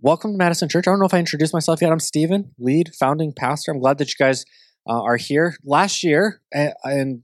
welcome to Madison Church. I don't know if I introduced myself yet. I'm Stephen, lead founding pastor. I'm glad that you guys uh, are here. Last year, and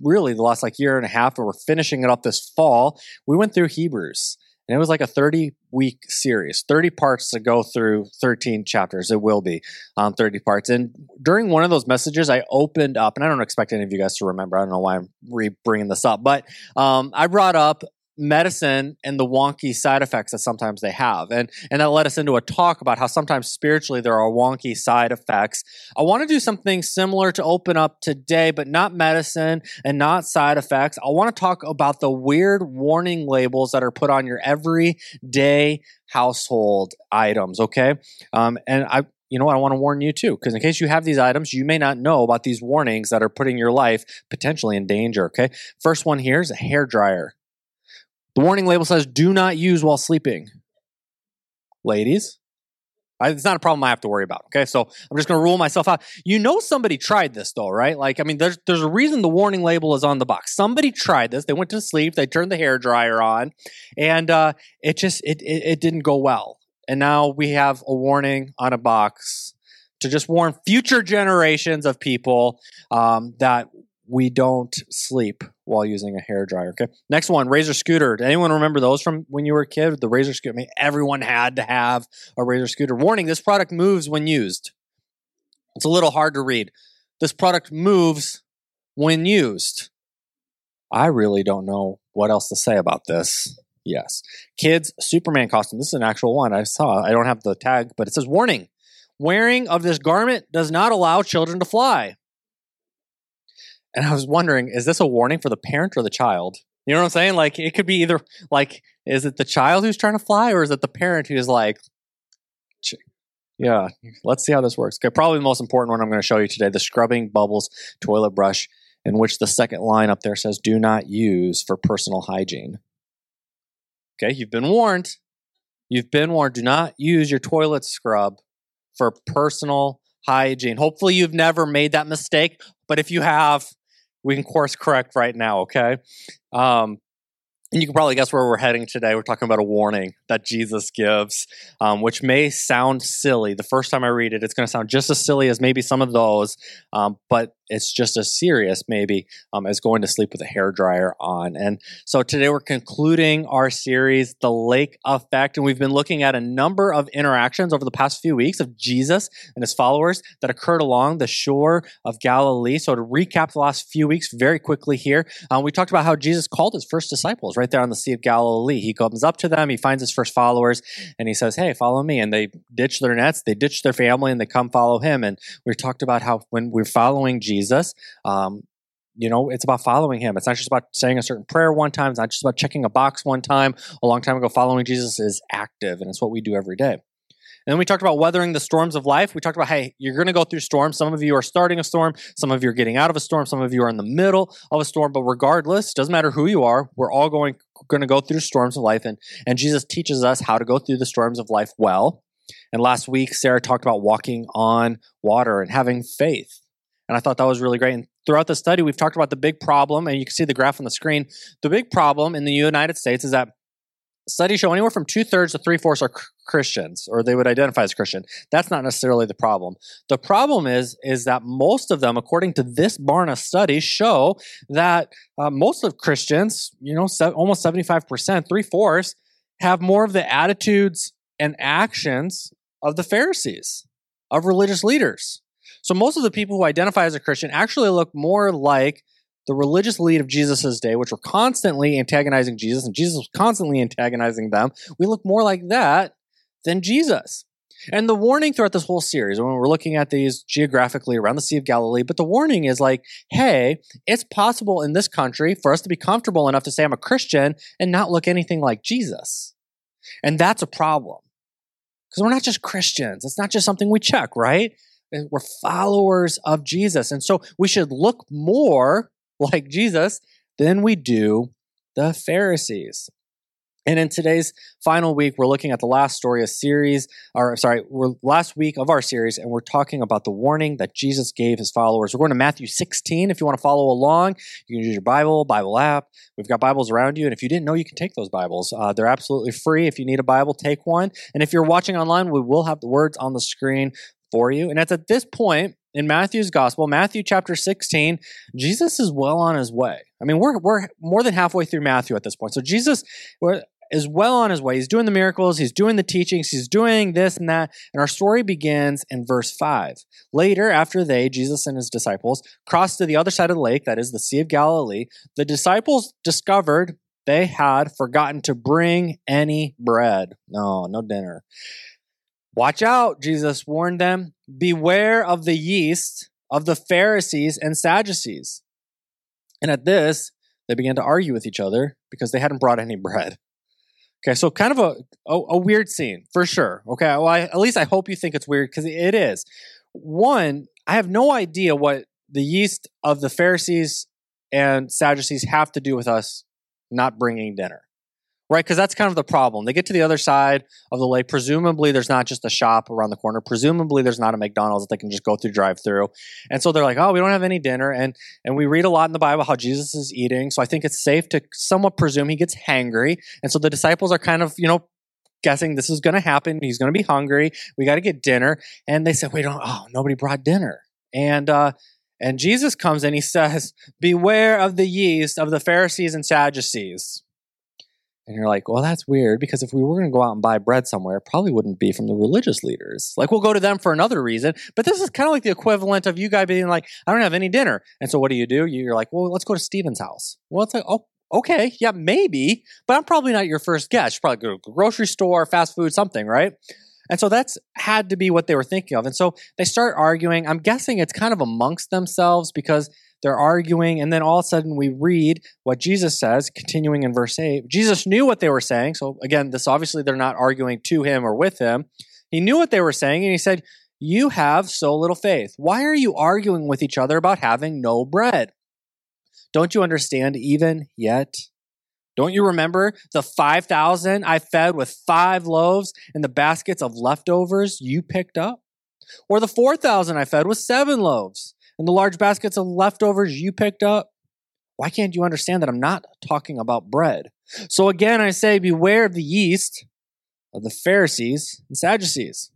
really the last like year and a half, or we're finishing it up this fall, we went through Hebrews. And it was like a 30 week series, 30 parts to go through 13 chapters. It will be um, 30 parts. And during one of those messages, I opened up, and I don't expect any of you guys to remember. I don't know why I'm re bringing this up, but um, I brought up medicine and the wonky side effects that sometimes they have. And and that led us into a talk about how sometimes spiritually there are wonky side effects. I want to do something similar to open up today, but not medicine and not side effects. I want to talk about the weird warning labels that are put on your everyday household items, okay? Um, and I you know? I want to warn you too, because in case you have these items, you may not know about these warnings that are putting your life potentially in danger. Okay. First one here is a hair dryer. The warning label says do not use while sleeping. Ladies, I, it's not a problem I have to worry about. Okay, so I'm just going to rule myself out. You know, somebody tried this though, right? Like, I mean, there's there's a reason the warning label is on the box. Somebody tried this. They went to sleep. They turned the hair dryer on, and uh, it just it, it it didn't go well. And now we have a warning on a box to just warn future generations of people um, that we don't sleep while using a hair dryer. Okay. Next one, Razor scooter. Did anyone remember those from when you were a kid? The Razor scooter. I mean, everyone had to have a Razor scooter. Warning: This product moves when used. It's a little hard to read. This product moves when used. I really don't know what else to say about this. Yes. Kids Superman costume. This is an actual one I saw. I don't have the tag, but it says warning. Wearing of this garment does not allow children to fly. And I was wondering, is this a warning for the parent or the child? You know what I'm saying? Like it could be either like, is it the child who's trying to fly, or is it the parent who's like, yeah, let's see how this works. Okay, probably the most important one I'm going to show you today: the scrubbing bubbles toilet brush, in which the second line up there says "Do not use for personal hygiene." Okay, you've been warned. You've been warned. Do not use your toilet scrub for personal hygiene. Hopefully, you've never made that mistake, but if you have, we can course correct right now, okay? Um, and you can probably guess where we're heading today. We're talking about a warning that Jesus gives, um, which may sound silly. The first time I read it, it's going to sound just as silly as maybe some of those, um, but it's just as serious, maybe, um, as going to sleep with a hair dryer on. And so today we're concluding our series, The Lake Effect, and we've been looking at a number of interactions over the past few weeks of Jesus and his followers that occurred along the shore of Galilee. So to recap the last few weeks very quickly here, um, we talked about how Jesus called his first disciples right there on the Sea of Galilee. He comes up to them, he finds his first followers, and he says, Hey, follow me. And they ditch their nets, they ditch their family, and they come follow him. And we talked about how when we're following Jesus, um, you know, it's about following him. It's not just about saying a certain prayer one time. It's not just about checking a box one time. A long time ago, following Jesus is active, and it's what we do every day. And then we talked about weathering the storms of life. We talked about, hey, you're going to go through storms. Some of you are starting a storm. Some of you are getting out of a storm. Some of you are in the middle of a storm. But regardless, doesn't matter who you are. We're all going going to go through storms of life, and and Jesus teaches us how to go through the storms of life well. And last week, Sarah talked about walking on water and having faith. And I thought that was really great. And throughout the study, we've talked about the big problem, and you can see the graph on the screen. The big problem in the United States is that studies show anywhere from two thirds to three fourths are Christians, or they would identify as Christian. That's not necessarily the problem. The problem is is that most of them, according to this Barna study, show that uh, most of Christians, you know, se- almost seventy five percent, three fourths, have more of the attitudes and actions of the Pharisees, of religious leaders. So most of the people who identify as a Christian actually look more like the religious elite of Jesus' day, which were constantly antagonizing Jesus, and Jesus was constantly antagonizing them. We look more like that than Jesus. And the warning throughout this whole series, when we're looking at these geographically around the Sea of Galilee, but the warning is like, hey, it's possible in this country for us to be comfortable enough to say I'm a Christian and not look anything like Jesus. And that's a problem. Because we're not just Christians. It's not just something we check, right? We're followers of Jesus. And so we should look more like Jesus than we do the Pharisees. And in today's final week, we're looking at the last story of series, or sorry, we're last week of our series, and we're talking about the warning that Jesus gave his followers. We're going to Matthew 16. If you want to follow along, you can use your Bible, Bible app. We've got Bibles around you, and if you didn't know, you can take those Bibles. Uh, they're absolutely free. If you need a Bible, take one. And if you're watching online, we will have the words on the screen for you. And it's at this point in Matthew's gospel, Matthew chapter 16, Jesus is well on his way. I mean, we're, we're more than halfway through Matthew at this point. So Jesus, is well on his way. He's doing the miracles, he's doing the teachings, he's doing this and that. And our story begins in verse 5. Later, after they, Jesus and his disciples, crossed to the other side of the lake, that is the Sea of Galilee, the disciples discovered they had forgotten to bring any bread. No, no dinner. Watch out, Jesus warned them. Beware of the yeast of the Pharisees and Sadducees. And at this, they began to argue with each other because they hadn't brought any bread. Okay, so kind of a, a, a weird scene for sure. Okay, well, I, at least I hope you think it's weird because it is. One, I have no idea what the yeast of the Pharisees and Sadducees have to do with us not bringing dinner right? Because that's kind of the problem. They get to the other side of the lake. Presumably, there's not just a shop around the corner. Presumably, there's not a McDonald's that they can just go through drive through. And so they're like, oh, we don't have any dinner. And and we read a lot in the Bible how Jesus is eating. So I think it's safe to somewhat presume he gets hangry. And so the disciples are kind of, you know, guessing this is going to happen. He's going to be hungry. We got to get dinner. And they said, "We don't, oh, nobody brought dinner. And, uh, and Jesus comes and he says, Beware of the yeast of the Pharisees and Sadducees. And you're like, well, that's weird because if we were going to go out and buy bread somewhere, it probably wouldn't be from the religious leaders. Like, we'll go to them for another reason. But this is kind of like the equivalent of you guys being like, I don't have any dinner. And so what do you do? You're like, well, let's go to Stephen's house. Well, it's like, oh, okay, yeah, maybe, but I'm probably not your first guest. You probably go to the grocery store, fast food, something, right? And so that's had to be what they were thinking of. And so they start arguing. I'm guessing it's kind of amongst themselves because they're arguing, and then all of a sudden we read what Jesus says, continuing in verse 8. Jesus knew what they were saying. So again, this obviously they're not arguing to him or with him. He knew what they were saying, and he said, You have so little faith. Why are you arguing with each other about having no bread? Don't you understand even yet? Don't you remember the 5,000 I fed with five loaves and the baskets of leftovers you picked up? Or the 4,000 I fed with seven loaves and the large baskets of leftovers you picked up? Why can't you understand that I'm not talking about bread? So again, I say, beware of the yeast of the Pharisees and Sadducees.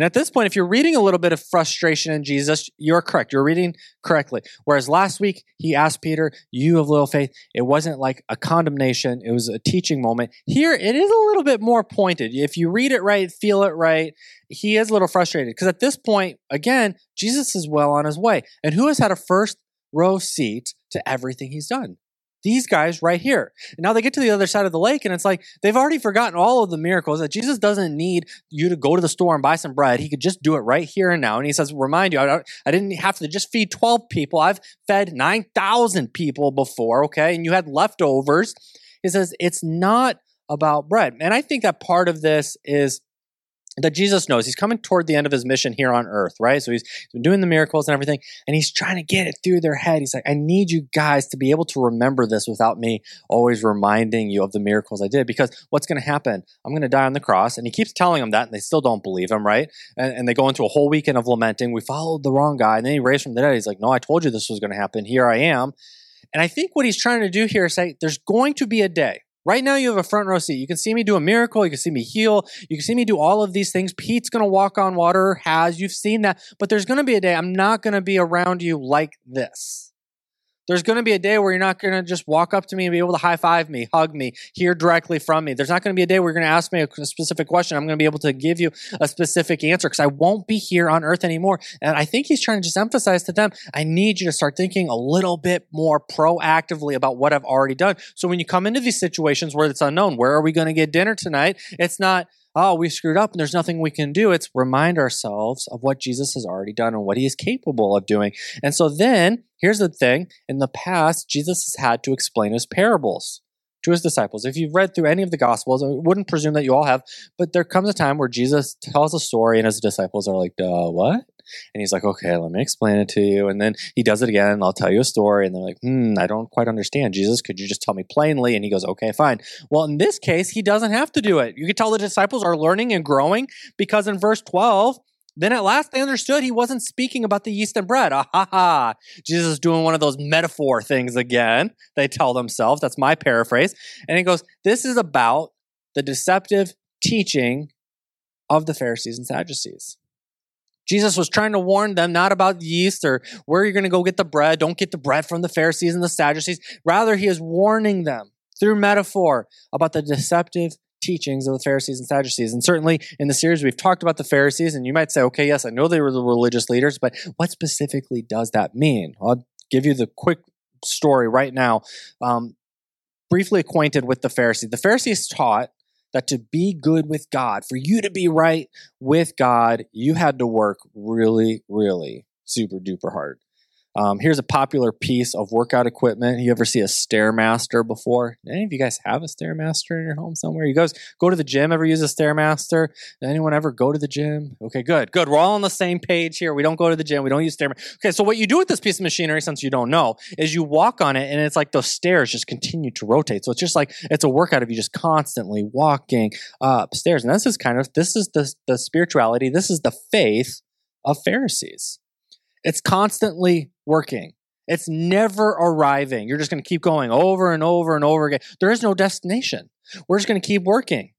And at this point, if you're reading a little bit of frustration in Jesus, you're correct. You're reading correctly. Whereas last week, he asked Peter, You have little faith. It wasn't like a condemnation, it was a teaching moment. Here, it is a little bit more pointed. If you read it right, feel it right, he is a little frustrated. Because at this point, again, Jesus is well on his way. And who has had a first row seat to everything he's done? These guys right here. And now they get to the other side of the lake, and it's like they've already forgotten all of the miracles that Jesus doesn't need you to go to the store and buy some bread. He could just do it right here and now. And he says, Remind you, I, I didn't have to just feed 12 people. I've fed 9,000 people before, okay? And you had leftovers. He says, It's not about bread. And I think that part of this is that Jesus knows he's coming toward the end of his mission here on earth, right? So he's been doing the miracles and everything, and he's trying to get it through their head. He's like, I need you guys to be able to remember this without me always reminding you of the miracles I did. Because what's going to happen? I'm going to die on the cross. And he keeps telling them that, and they still don't believe him, right? And, and they go into a whole weekend of lamenting. We followed the wrong guy. And then he raised from the dead. He's like, No, I told you this was going to happen. Here I am. And I think what he's trying to do here is say, There's going to be a day Right now, you have a front row seat. You can see me do a miracle. You can see me heal. You can see me do all of these things. Pete's going to walk on water, has. You've seen that. But there's going to be a day I'm not going to be around you like this. There's going to be a day where you're not going to just walk up to me and be able to high five me, hug me, hear directly from me. There's not going to be a day where you're going to ask me a specific question. I'm going to be able to give you a specific answer because I won't be here on earth anymore. And I think he's trying to just emphasize to them, I need you to start thinking a little bit more proactively about what I've already done. So when you come into these situations where it's unknown, where are we going to get dinner tonight? It's not, oh, we screwed up and there's nothing we can do. It's remind ourselves of what Jesus has already done and what he is capable of doing. And so then, here's the thing in the past, Jesus has had to explain his parables to his disciples. If you've read through any of the Gospels, I wouldn't presume that you all have, but there comes a time where Jesus tells a story and his disciples are like, duh, what? And he's like, okay, let me explain it to you. And then he does it again. I'll tell you a story. And they're like, hmm, I don't quite understand. Jesus, could you just tell me plainly? And he goes, okay, fine. Well, in this case, he doesn't have to do it. You can tell the disciples are learning and growing because in verse 12, then at last they understood he wasn't speaking about the yeast and bread. Ah ha ha. Jesus is doing one of those metaphor things again. They tell themselves. That's my paraphrase. And he goes, This is about the deceptive teaching of the Pharisees and Sadducees. Jesus was trying to warn them not about yeast or where you're going to go get the bread. Don't get the bread from the Pharisees and the Sadducees. Rather, he is warning them through metaphor about the deceptive teachings of the Pharisees and Sadducees. And certainly in the series, we've talked about the Pharisees, and you might say, okay, yes, I know they were the religious leaders, but what specifically does that mean? I'll give you the quick story right now. Um, briefly acquainted with the Pharisees. The Pharisees taught that to be good with God, for you to be right with God, you had to work really, really super duper hard. Um, here's a popular piece of workout equipment. You ever see a Stairmaster before? Any of you guys have a Stairmaster in your home somewhere? You guys go to the gym? Ever use a Stairmaster? Anyone ever go to the gym? Okay, good, good. We're all on the same page here. We don't go to the gym. We don't use Stairmaster. Okay, so what you do with this piece of machinery, since you don't know, is you walk on it, and it's like those stairs just continue to rotate. So it's just like it's a workout of you just constantly walking upstairs. And this is kind of this is the the spirituality. This is the faith of Pharisees. It's constantly working. It's never arriving. You're just going to keep going over and over and over again. There is no destination. We're just going to keep working.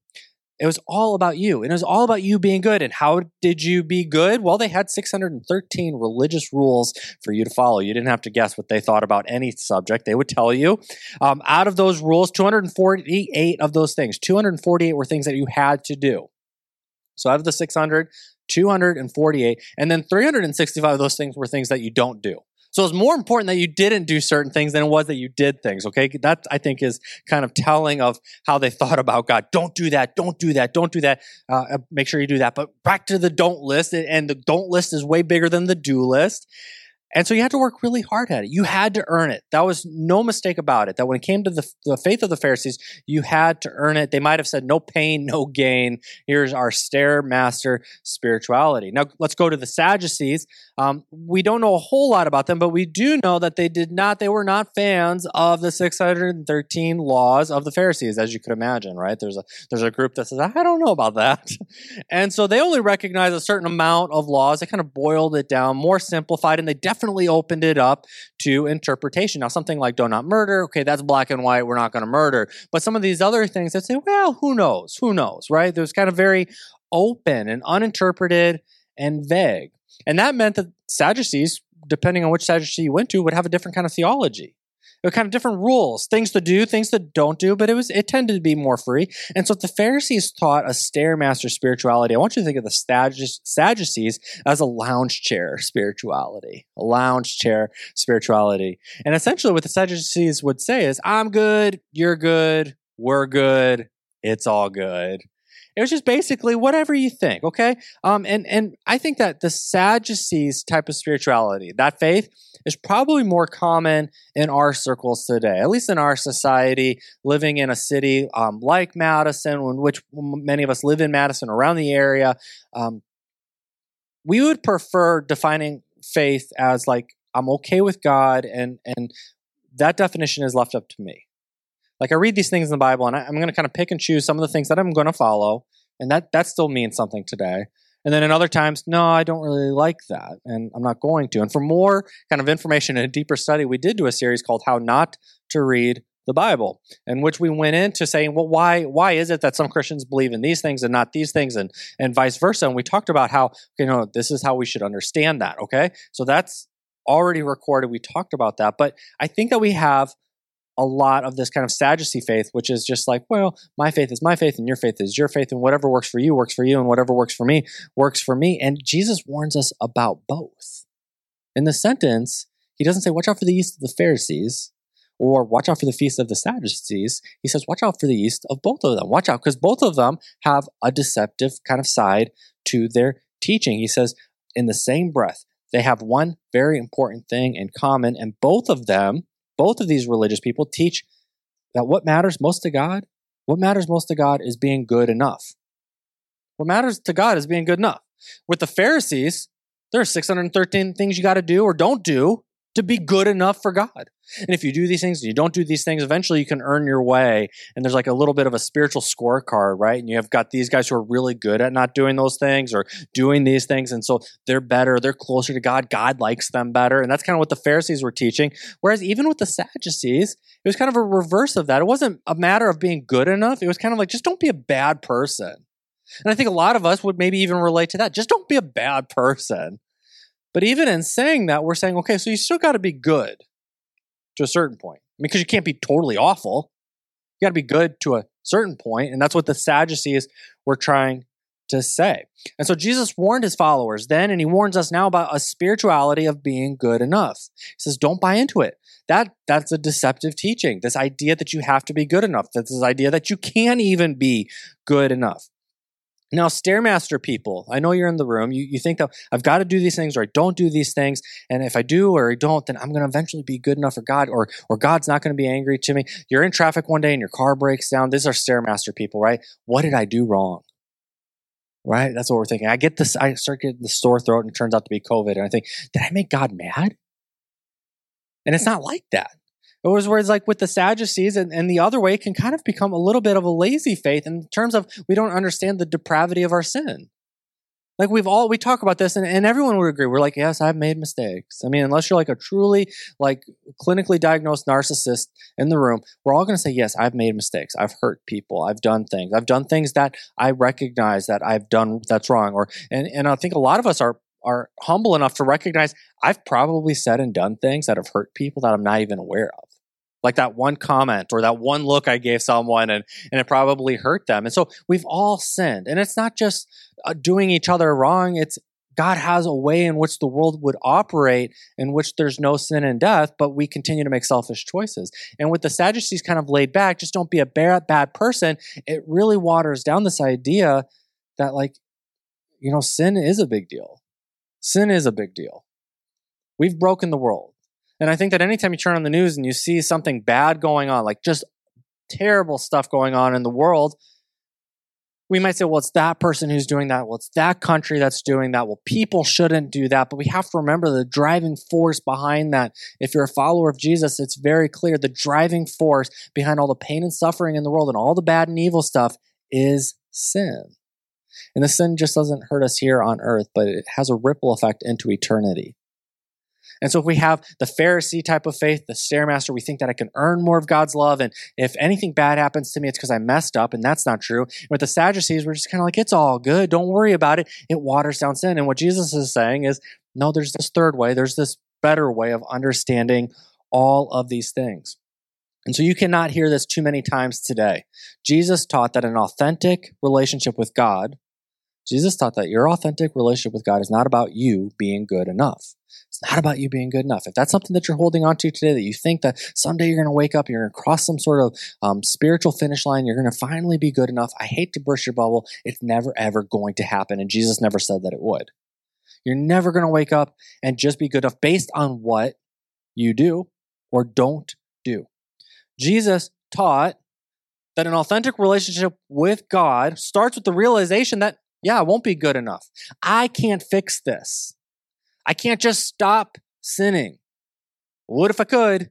It was all about you. And it was all about you being good. And how did you be good? Well, they had 613 religious rules for you to follow. You didn't have to guess what they thought about any subject. They would tell you. Um, out of those rules, 248 of those things, 248 were things that you had to do. So out of the 600, 248, and then 365 of those things were things that you don't do. So it's more important that you didn't do certain things than it was that you did things. Okay. That I think is kind of telling of how they thought about God. Don't do that. Don't do that. Don't do that. Uh, make sure you do that. But back to the don't list. And the don't list is way bigger than the do list. And so you had to work really hard at it. You had to earn it. That was no mistake about it. That when it came to the, the faith of the Pharisees, you had to earn it. They might have said, no pain, no gain. Here's our stairmaster spirituality. Now let's go to the Sadducees. Um, we don't know a whole lot about them, but we do know that they did not, they were not fans of the 613 laws of the Pharisees, as you could imagine, right? There's a, there's a group that says, I don't know about that. and so they only recognize a certain amount of laws. They kind of boiled it down, more simplified, and they definitely definitely opened it up to interpretation. Now, something like do not murder, okay, that's black and white, we're not going to murder. But some of these other things that say, well, who knows? Who knows, right? There's kind of very open and uninterpreted and vague. And that meant that Sadducees, depending on which Sadducee you went to, would have a different kind of theology were kind of different rules, things to do, things to don't do, but it was it tended to be more free. And so the Pharisees taught a stairmaster spirituality. I want you to think of the Sadducees as a lounge chair spirituality, a lounge chair spirituality. And essentially what the Sadducees would say is, I'm good, you're good, we're good, it's all good. It was just basically whatever you think, okay? Um, and and I think that the Sadducees type of spirituality, that faith, is probably more common in our circles today, at least in our society, living in a city um, like Madison, in which many of us live in Madison, around the area. Um, we would prefer defining faith as like I'm okay with God, and and that definition is left up to me. Like I read these things in the Bible, and I, am going to kind of pick and choose some of the things that I'm going to follow, and that that still means something today. And then in other times, no, I don't really like that, and I'm not going to. And for more kind of information and a deeper study, we did do a series called "How Not to Read the Bible, in which we went into saying, well, why why is it that some Christians believe in these things and not these things, and and vice versa? And we talked about how you know this is how we should understand that. Okay, so that's already recorded. We talked about that, but I think that we have a lot of this kind of Sadducee faith, which is just like, well, my faith is my faith and your faith is your faith, and whatever works for you works for you, and whatever works for me works for me. And Jesus warns us about both. In the sentence, he doesn't say, watch out for the yeast of the Pharisees or watch out for the feast of the Sadducees. He says, watch out for the yeast of both of them. Watch out because both of them have a deceptive kind of side to their teaching. He says, in the same breath, they have one very important thing in common, and both of them both of these religious people teach that what matters most to God, what matters most to God is being good enough. What matters to God is being good enough. With the Pharisees, There are 613 things you got to do or don't do to be good enough for God. And if you do these things and you don't do these things, eventually you can earn your way. And there's like a little bit of a spiritual scorecard, right? And you have got these guys who are really good at not doing those things or doing these things. And so they're better, they're closer to God. God likes them better. And that's kind of what the Pharisees were teaching. Whereas even with the Sadducees, it was kind of a reverse of that. It wasn't a matter of being good enough. It was kind of like, just don't be a bad person. And I think a lot of us would maybe even relate to that. Just don't be a bad person. But even in saying that, we're saying, okay, so you still got to be good to a certain point. because you can't be totally awful. You got to be good to a certain point, and that's what the Sadducees were trying to say. And so Jesus warned his followers then, and he warns us now about a spirituality of being good enough. He says, don't buy into it. That that's a deceptive teaching. This idea that you have to be good enough. That's this idea that you can't even be good enough. Now, Stairmaster people, I know you're in the room. You, you think that I've got to do these things or I don't do these things. And if I do or I don't, then I'm going to eventually be good enough for God or, or God's not going to be angry to me. You're in traffic one day and your car breaks down. These are Stairmaster people, right? What did I do wrong? Right? That's what we're thinking. I get this, I start getting the sore throat and it turns out to be COVID. And I think, did I make God mad? And it's not like that. It was where it's like with the Sadducees and, and the other way can kind of become a little bit of a lazy faith in terms of we don't understand the depravity of our sin. Like we've all we talk about this and, and everyone would agree. We're like, yes, I've made mistakes. I mean, unless you're like a truly like clinically diagnosed narcissist in the room, we're all gonna say, Yes, I've made mistakes. I've hurt people, I've done things. I've done things that I recognize that I've done that's wrong. Or and, and I think a lot of us are are humble enough to recognize I've probably said and done things that have hurt people that I'm not even aware of like that one comment or that one look I gave someone and, and it probably hurt them. And so we've all sinned. And it's not just uh, doing each other wrong, it's God has a way in which the world would operate in which there's no sin and death, but we continue to make selfish choices. And with the Sadducees kind of laid back, just don't be a bad, bad person, it really waters down this idea that, like, you know, sin is a big deal. Sin is a big deal. We've broken the world. And I think that anytime you turn on the news and you see something bad going on, like just terrible stuff going on in the world, we might say, well, it's that person who's doing that. Well, it's that country that's doing that. Well, people shouldn't do that. But we have to remember the driving force behind that. If you're a follower of Jesus, it's very clear the driving force behind all the pain and suffering in the world and all the bad and evil stuff is sin. And the sin just doesn't hurt us here on earth, but it has a ripple effect into eternity. And so if we have the Pharisee type of faith, the stairmaster, we think that I can earn more of God's love. And if anything bad happens to me, it's because I messed up. And that's not true. And with the Sadducees, we're just kind of like, it's all good. Don't worry about it. It waters down sin. And what Jesus is saying is, no, there's this third way. There's this better way of understanding all of these things. And so you cannot hear this too many times today. Jesus taught that an authentic relationship with God, Jesus taught that your authentic relationship with God is not about you being good enough. It's not about you being good enough. If that's something that you're holding on to today, that you think that someday you're going to wake up, you're going to cross some sort of um, spiritual finish line, you're going to finally be good enough. I hate to burst your bubble. It's never, ever going to happen. And Jesus never said that it would. You're never going to wake up and just be good enough based on what you do or don't do. Jesus taught that an authentic relationship with God starts with the realization that, yeah, I won't be good enough. I can't fix this. I can't just stop sinning. What if I could?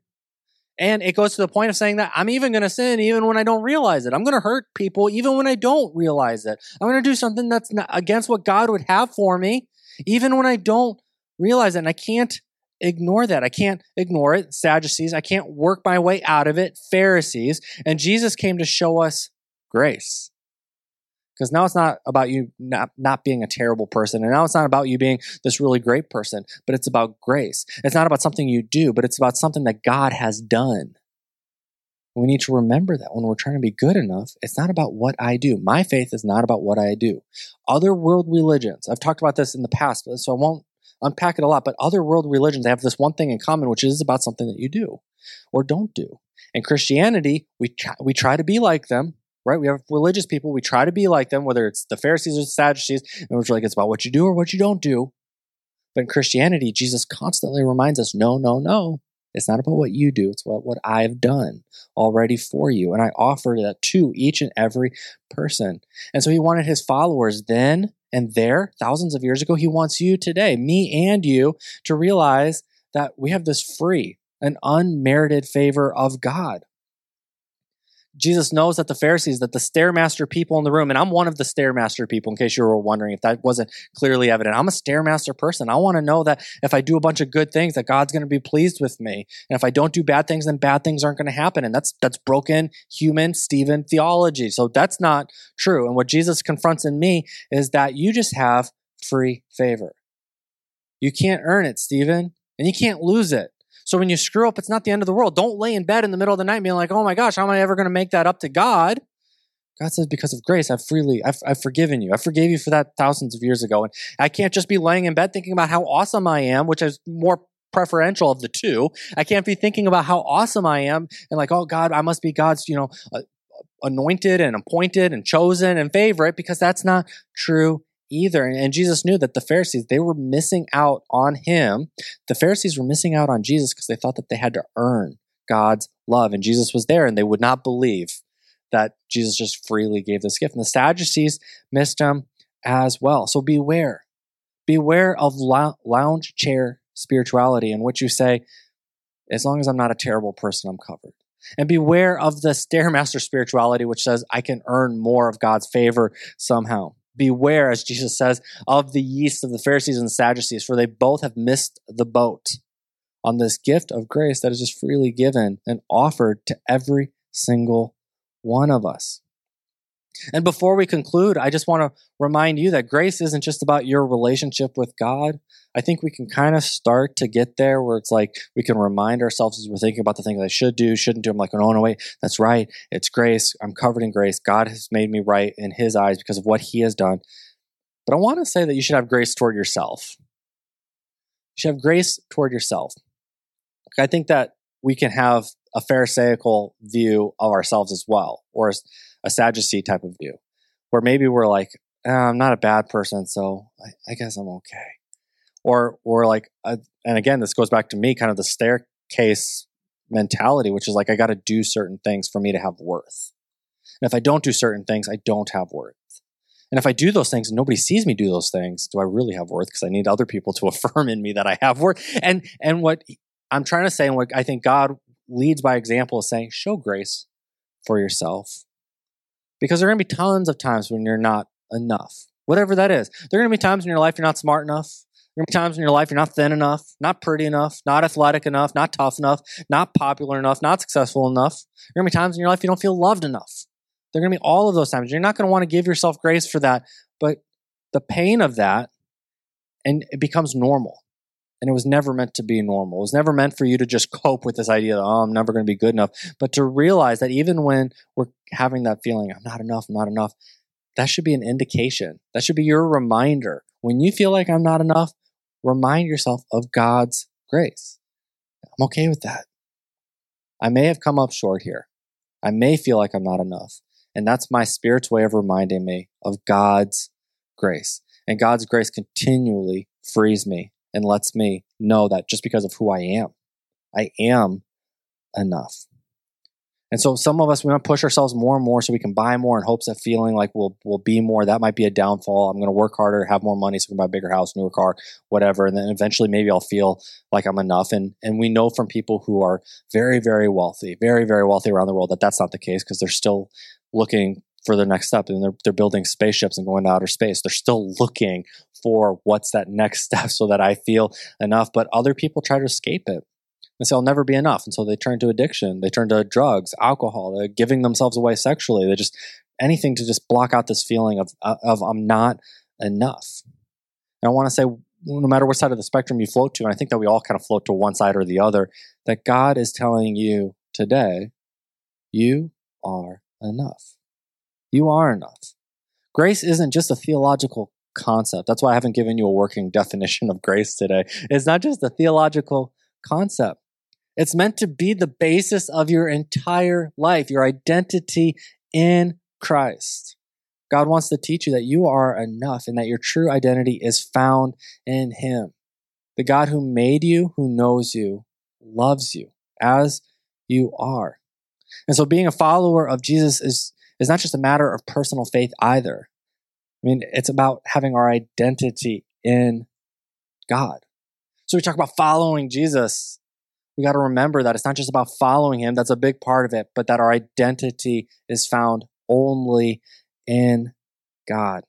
And it goes to the point of saying that I'm even going to sin even when I don't realize it. I'm going to hurt people even when I don't realize it. I'm going to do something that's against what God would have for me even when I don't realize it. And I can't ignore that. I can't ignore it. Sadducees. I can't work my way out of it. Pharisees. And Jesus came to show us grace. Because now it's not about you not, not being a terrible person. And now it's not about you being this really great person, but it's about grace. It's not about something you do, but it's about something that God has done. We need to remember that when we're trying to be good enough, it's not about what I do. My faith is not about what I do. Other world religions, I've talked about this in the past, so I won't unpack it a lot, but other world religions have this one thing in common, which is about something that you do or don't do. In Christianity, we, we try to be like them, right? We have religious people. We try to be like them, whether it's the Pharisees or the Sadducees, and we're like, it's about what you do or what you don't do. But in Christianity, Jesus constantly reminds us, no, no, no. It's not about what you do. It's about what I've done already for you. And I offer that to each and every person. And so he wanted his followers then and there, thousands of years ago, he wants you today, me and you, to realize that we have this free and unmerited favor of God. Jesus knows that the Pharisees, that the Stairmaster people in the room, and I'm one of the Stairmaster people, in case you were wondering if that wasn't clearly evident. I'm a Stairmaster person. I want to know that if I do a bunch of good things, that God's going to be pleased with me. And if I don't do bad things, then bad things aren't going to happen. And that's that's broken human Stephen theology. So that's not true. And what Jesus confronts in me is that you just have free favor. You can't earn it, Stephen, and you can't lose it. So when you screw up, it's not the end of the world. Don't lay in bed in the middle of the night being like, oh my gosh, how am I ever going to make that up to God? God says, because of grace, I've freely, I've, I've forgiven you. I forgave you for that thousands of years ago. And I can't just be laying in bed thinking about how awesome I am, which is more preferential of the two. I can't be thinking about how awesome I am and like, oh God, I must be God's, you know, anointed and appointed and chosen and favorite because that's not true either. And Jesus knew that the Pharisees, they were missing out on him. The Pharisees were missing out on Jesus because they thought that they had to earn God's love. And Jesus was there and they would not believe that Jesus just freely gave this gift. And the Sadducees missed him as well. So beware. Beware of lounge chair spirituality in which you say, as long as I'm not a terrible person, I'm covered. And beware of the Stairmaster spirituality, which says I can earn more of God's favor somehow. Beware, as Jesus says, of the yeast of the Pharisees and the Sadducees, for they both have missed the boat on this gift of grace that is just freely given and offered to every single one of us. And before we conclude, I just want to remind you that grace isn't just about your relationship with God. I think we can kind of start to get there where it's like we can remind ourselves as we're thinking about the things I should do, shouldn't do. I'm like, oh, no, wait, that's right. It's grace. I'm covered in grace. God has made me right in His eyes because of what He has done. But I want to say that you should have grace toward yourself. You should have grace toward yourself. I think that we can have a Pharisaical view of ourselves as well, or a Sadducee type of view, where maybe we're like, oh, I'm not a bad person, so I, I guess I'm okay. Or, or like, uh, and again, this goes back to me, kind of the staircase mentality, which is like, I got to do certain things for me to have worth. And if I don't do certain things, I don't have worth. And if I do those things and nobody sees me do those things, do I really have worth? Because I need other people to affirm in me that I have worth. And and what I'm trying to say, and what I think God leads by example, is saying, show grace for yourself. Because there are going to be tons of times when you're not enough, whatever that is. There are going to be times in your life you're not smart enough. There are going to be times in your life you're not thin enough, not pretty enough, not athletic enough, not tough enough, not popular enough, not successful enough. There are going to be times in your life you don't feel loved enough. There are going to be all of those times. You're not going to want to give yourself grace for that, but the pain of that, and it becomes normal and it was never meant to be normal. It was never meant for you to just cope with this idea that, oh, I'm never going to be good enough, but to realize that even when we're having that feeling, I'm not enough, I'm not enough, that should be an indication. That should be your reminder. When you feel like I'm not enough, remind yourself of God's grace. I'm okay with that. I may have come up short here. I may feel like I'm not enough. And that's my spirit's way of reminding me of God's grace. And God's grace continually frees me and lets me know that just because of who I am, I am enough. And so some of us we want to push ourselves more and more so we can buy more in hopes of feeling like we'll we'll be more. That might be a downfall. I'm going to work harder, have more money, so I can buy a bigger house, newer car, whatever. And then eventually maybe I'll feel like I'm enough. And and we know from people who are very very wealthy, very very wealthy around the world that that's not the case because they're still looking for their next step and they're, they're building spaceships and going to outer space. They're still looking for what's that next step so that I feel enough. But other people try to escape it. They say, I'll never be enough. And so they turn to addiction. They turn to drugs, alcohol, they're giving themselves away sexually. They just, anything to just block out this feeling of, uh, of I'm not enough. And I want to say, no matter what side of the spectrum you float to, and I think that we all kind of float to one side or the other, that God is telling you today, you are enough. You are enough. Grace isn't just a theological concept. That's why I haven't given you a working definition of grace today. It's not just a theological concept. It's meant to be the basis of your entire life, your identity in Christ. God wants to teach you that you are enough and that your true identity is found in Him. The God who made you, who knows you, loves you as you are. And so being a follower of Jesus is is not just a matter of personal faith either. I mean, it's about having our identity in God. So we talk about following Jesus. We got to remember that it's not just about following him, that's a big part of it, but that our identity is found only in God.